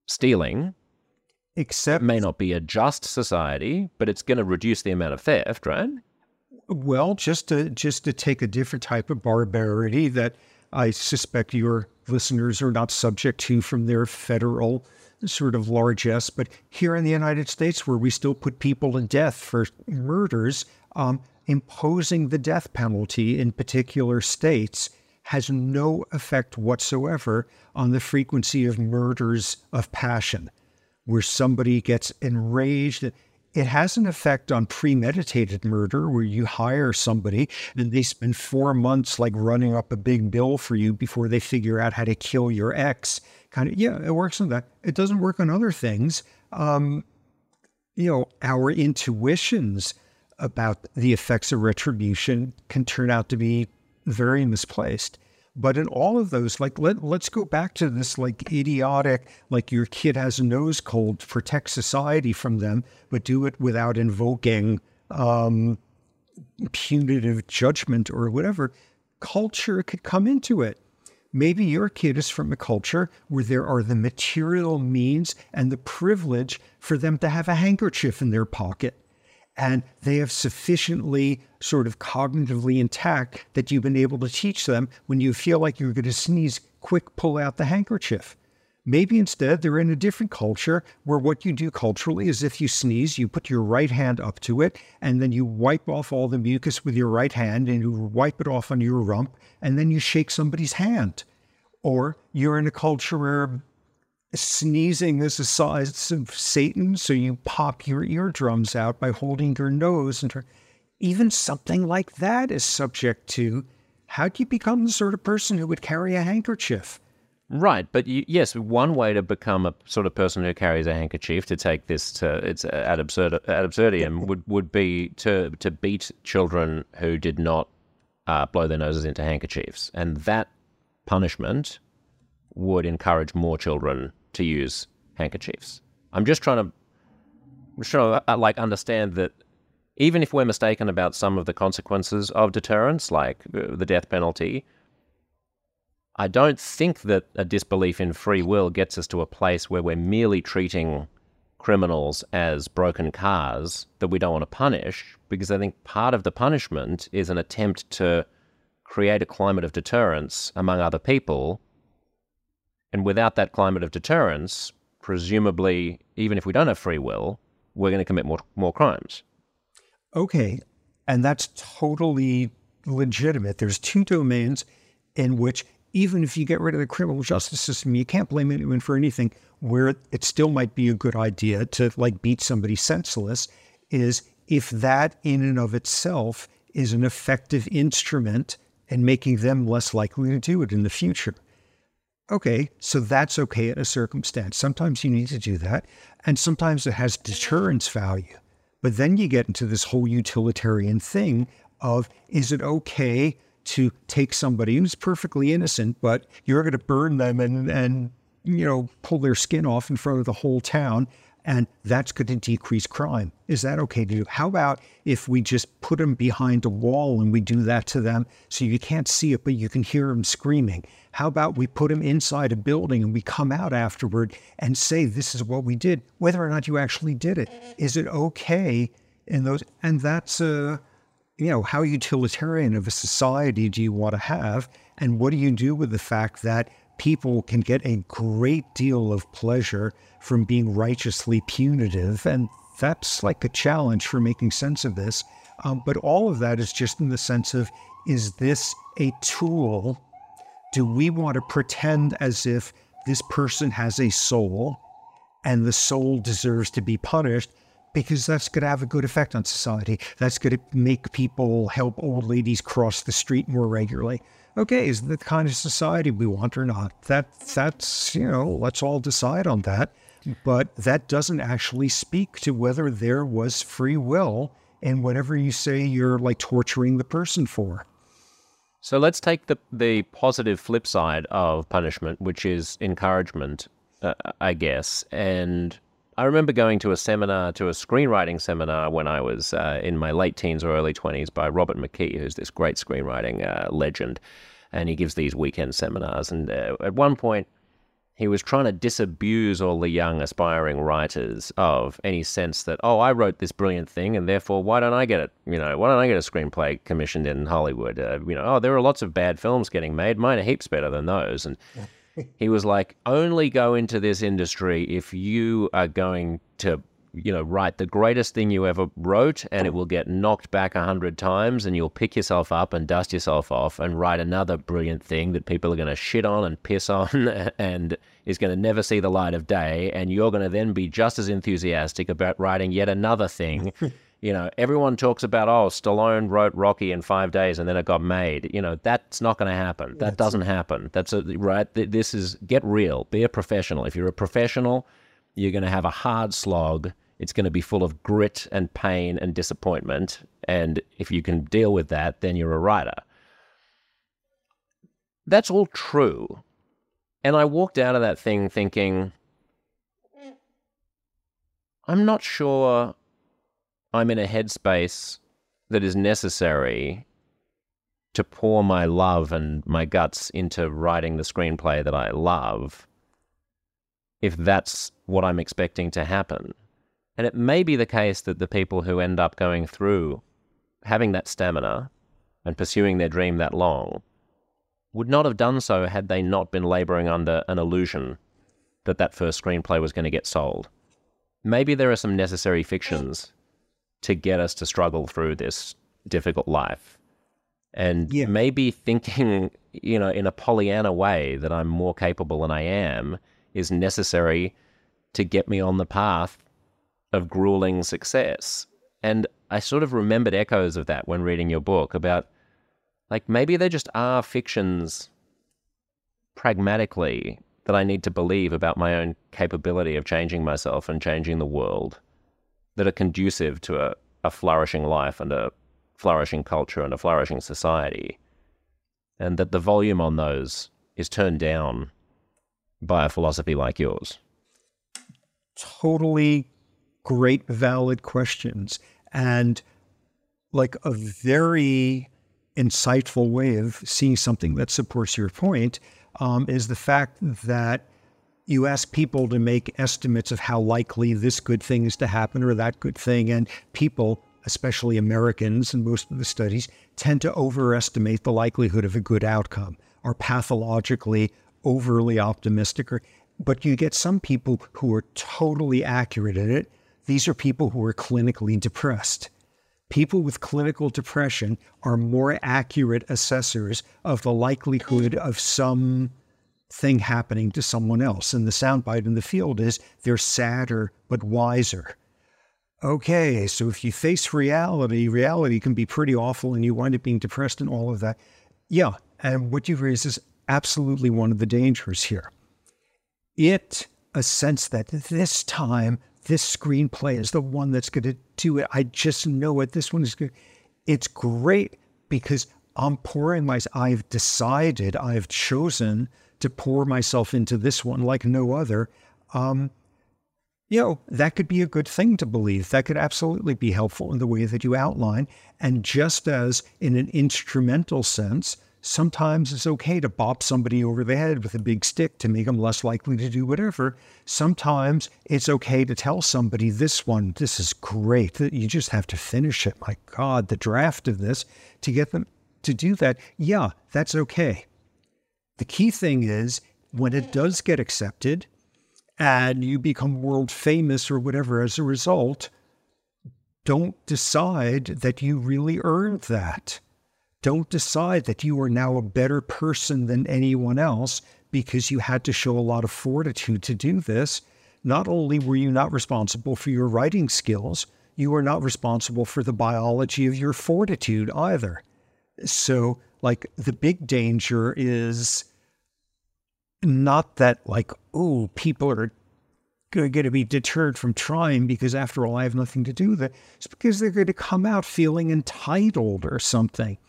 stealing. Except it may not be a just society, but it's going to reduce the amount of theft, right? Well, just to just to take a different type of barbarity that I suspect your listeners are not subject to from their federal sort of largesse. But here in the United States, where we still put people to death for murders, um, imposing the death penalty in particular states has no effect whatsoever on the frequency of murders of passion, where somebody gets enraged. It has an effect on premeditated murder where you hire somebody and they spend four months like running up a big bill for you before they figure out how to kill your ex. Kind of, yeah, it works on that. It doesn't work on other things. Um, you know, our intuitions about the effects of retribution can turn out to be very misplaced. But in all of those, like let let's go back to this like idiotic, like your kid has a nose cold, protect society from them, but do it without invoking um, punitive judgment or whatever. Culture could come into it. Maybe your kid is from a culture where there are the material means and the privilege for them to have a handkerchief in their pocket and they have sufficiently sort of cognitively intact that you've been able to teach them when you feel like you're going to sneeze, quick pull out the handkerchief. Maybe instead they're in a different culture where what you do culturally is if you sneeze, you put your right hand up to it and then you wipe off all the mucus with your right hand and you wipe it off on your rump and then you shake somebody's hand. Or you're in a culture where sneezing is a sign of Satan, so you pop your eardrums out by holding your nose. And even something like that is subject to how do you become the sort of person who would carry a handkerchief? Right, but you, yes, one way to become a sort of person who carries a handkerchief to take this to its ad, absurd, ad absurdum would, would be to to beat children who did not uh, blow their noses into handkerchiefs, and that punishment would encourage more children to use handkerchiefs. I'm just trying to, I'm just trying to uh, like understand that even if we're mistaken about some of the consequences of deterrence, like uh, the death penalty, I don't think that a disbelief in free will gets us to a place where we're merely treating criminals as broken cars that we don't want to punish, because I think part of the punishment is an attempt to create a climate of deterrence among other people and without that climate of deterrence, presumably, even if we don't have free will, we're going to commit more, more crimes. Okay. And that's totally legitimate. There's two domains in which, even if you get rid of the criminal justice system, you can't blame anyone for anything, where it still might be a good idea to like beat somebody senseless, is if that in and of itself is an effective instrument in making them less likely to do it in the future. Okay, so that's okay in a circumstance. Sometimes you need to do that, and sometimes it has deterrence value. But then you get into this whole utilitarian thing of is it okay to take somebody who's perfectly innocent, but you're going to burn them and, and you know pull their skin off in front of the whole town and that's going to decrease crime. Is that okay to do? How about if we just put them behind a wall and we do that to them so you can't see it, but you can hear them screaming? How about we put them inside a building and we come out afterward and say, this is what we did, whether or not you actually did it? Is it okay in those? And that's, uh, you know, how utilitarian of a society do you want to have? And what do you do with the fact that people can get a great deal of pleasure from being righteously punitive. And that's like a challenge for making sense of this. Um, but all of that is just in the sense of is this a tool? Do we want to pretend as if this person has a soul and the soul deserves to be punished? Because that's going to have a good effect on society. That's going to make people help old ladies cross the street more regularly okay, is that the kind of society we want or not? That that's you know, let's all decide on that. But that doesn't actually speak to whether there was free will in whatever you say you're like torturing the person for. So let's take the the positive flip side of punishment, which is encouragement, uh, I guess. And I remember going to a seminar, to a screenwriting seminar when I was uh, in my late teens or early 20s by Robert McKee, who's this great screenwriting uh, legend. And he gives these weekend seminars. And uh, at one point, he was trying to disabuse all the young aspiring writers of any sense that, oh, I wrote this brilliant thing, and therefore, why don't I get it? You know, why don't I get a screenplay commissioned in Hollywood? Uh, you know, oh, there are lots of bad films getting made. Mine are heaps better than those. And he was like, only go into this industry if you are going to, you know, write the greatest thing you ever wrote and it will get knocked back a hundred times and you'll pick yourself up and dust yourself off and write another brilliant thing that people are going to shit on and piss on and is going to never see the light of day. And you're going to then be just as enthusiastic about writing yet another thing. You know, everyone talks about, oh, Stallone wrote Rocky in five days and then it got made. You know, that's not going to happen. That that's doesn't happen. That's a, right. This is get real. Be a professional. If you're a professional, you're going to have a hard slog. It's going to be full of grit and pain and disappointment. And if you can deal with that, then you're a writer. That's all true. And I walked out of that thing thinking, I'm not sure I'm in a headspace that is necessary to pour my love and my guts into writing the screenplay that I love if that's what I'm expecting to happen. And it may be the case that the people who end up going through having that stamina and pursuing their dream that long would not have done so had they not been laboring under an illusion that that first screenplay was going to get sold. Maybe there are some necessary fictions to get us to struggle through this difficult life. And yeah. maybe thinking, you know, in a Pollyanna way that I'm more capable than I am is necessary to get me on the path of grueling success. And I sort of remembered echoes of that when reading your book about like maybe there just are fictions pragmatically that I need to believe about my own capability of changing myself and changing the world that are conducive to a, a flourishing life and a flourishing culture and a flourishing society. And that the volume on those is turned down by a philosophy like yours? Totally great, valid questions. And like a very insightful way of seeing something that supports your point um, is the fact that you ask people to make estimates of how likely this good thing is to happen or that good thing. And people, especially Americans in most of the studies, tend to overestimate the likelihood of a good outcome, are pathologically overly optimistic or but you get some people who are totally accurate in it. These are people who are clinically depressed. People with clinical depression are more accurate assessors of the likelihood of some thing happening to someone else. And the soundbite in the field is they're sadder but wiser. Okay, so if you face reality, reality can be pretty awful and you wind up being depressed and all of that. Yeah, and what you've raised is absolutely one of the dangers here. It, a sense that this time, this screenplay is the one that's going to do it. I just know it. This one is good. It's great because I'm pouring my, I've decided, I've chosen to pour myself into this one like no other. Um, you know, that could be a good thing to believe. That could absolutely be helpful in the way that you outline. And just as in an instrumental sense, Sometimes it's okay to bop somebody over the head with a big stick to make them less likely to do whatever. Sometimes it's okay to tell somebody, this one, this is great. You just have to finish it. My God, the draft of this to get them to do that. Yeah, that's okay. The key thing is when it does get accepted and you become world famous or whatever as a result, don't decide that you really earned that don't decide that you are now a better person than anyone else because you had to show a lot of fortitude to do this. Not only were you not responsible for your writing skills, you are not responsible for the biology of your fortitude either. So, like, the big danger is not that, like, oh, people are going to be deterred from trying because, after all, I have nothing to do with it. It's because they're going to come out feeling entitled or something.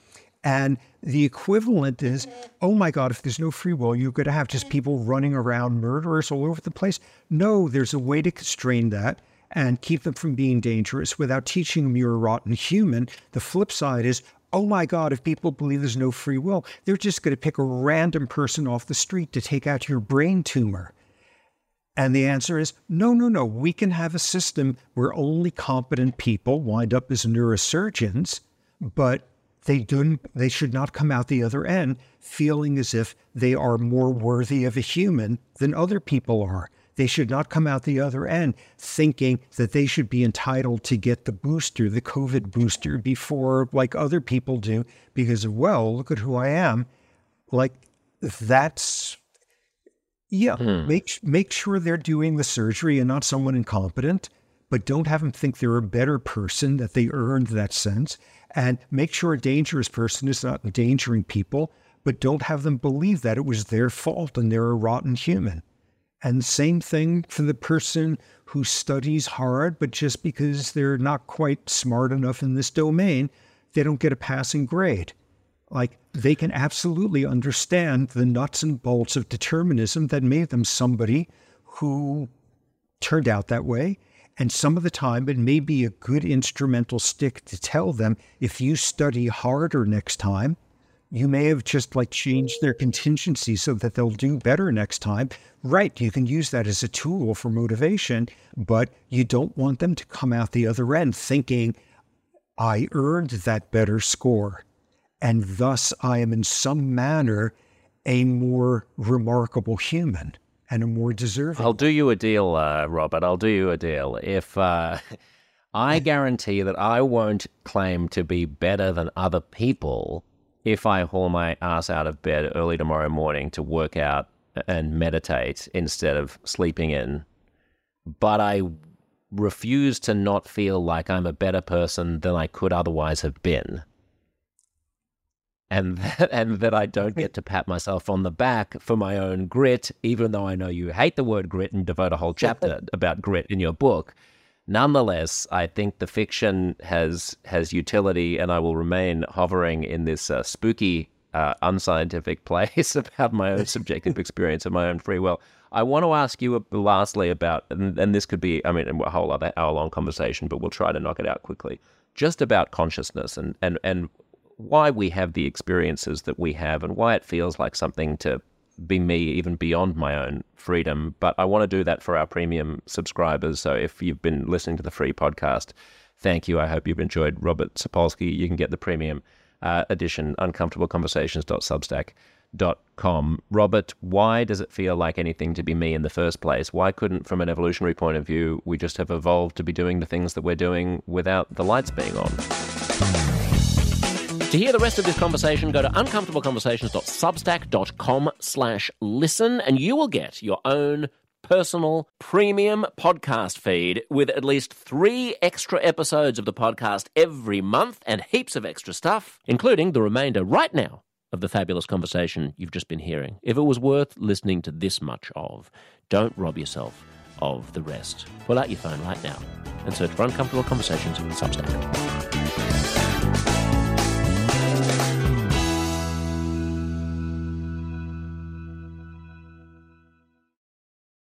And the equivalent is, oh my God, if there's no free will, you're going to have just people running around, murderers all over the place. No, there's a way to constrain that and keep them from being dangerous without teaching them you're a rotten human. The flip side is, oh my God, if people believe there's no free will, they're just going to pick a random person off the street to take out your brain tumor. And the answer is no, no, no. We can have a system where only competent people wind up as neurosurgeons, but they don't they should not come out the other end feeling as if they are more worthy of a human than other people are. They should not come out the other end thinking that they should be entitled to get the booster, the COVID booster, before like other people do, because, well, look at who I am. Like, that's, yeah, hmm. make, make sure they're doing the surgery and not someone incompetent, but don't have them think they're a better person, that they earned that sense and make sure a dangerous person is not endangering people, but don't have them believe that it was their fault and they're a rotten human. And same thing for the person who studies hard, but just because they're not quite smart enough in this domain, they don't get a passing grade. Like they can absolutely understand the nuts and bolts of determinism that made them somebody who turned out that way. And some of the time, it may be a good instrumental stick to tell them if you study harder next time, you may have just like changed their contingency so that they'll do better next time. Right. You can use that as a tool for motivation, but you don't want them to come out the other end thinking, I earned that better score. And thus I am in some manner a more remarkable human and a more deserving. I'll do you a deal, uh, Robert. I'll do you a deal. If uh, I guarantee that I won't claim to be better than other people if I haul my ass out of bed early tomorrow morning to work out and meditate instead of sleeping in, but I refuse to not feel like I'm a better person than I could otherwise have been. And that, and that I don't get to pat myself on the back for my own grit, even though I know you hate the word grit and devote a whole chapter about grit in your book nonetheless, I think the fiction has has utility, and I will remain hovering in this uh, spooky, uh, unscientific place about my own subjective experience and my own free will. I want to ask you, uh, lastly, about, and, and this could be, I mean, a whole other hour long conversation, but we'll try to knock it out quickly. Just about consciousness and and and why we have the experiences that we have, and why it feels like something to be me even beyond my own freedom. But I want to do that for our premium subscribers. So if you've been listening to the free podcast, thank you. I hope you've enjoyed Robert Sapolsky. You can get the premium uh, edition, uncomfortableconversations.substack.com. Robert, why does it feel like anything to be me in the first place? Why couldn't, from an evolutionary point of view, we just have evolved to be doing the things that we're doing without the lights being on? To hear the rest of this conversation, go to uncomfortableconversations.substack.com slash listen, and you will get your own personal premium podcast feed with at least three extra episodes of the podcast every month and heaps of extra stuff, including the remainder right now of the fabulous conversation you've just been hearing. If it was worth listening to this much of, don't rob yourself of the rest. Pull out your phone right now and search for Uncomfortable Conversations with Substack.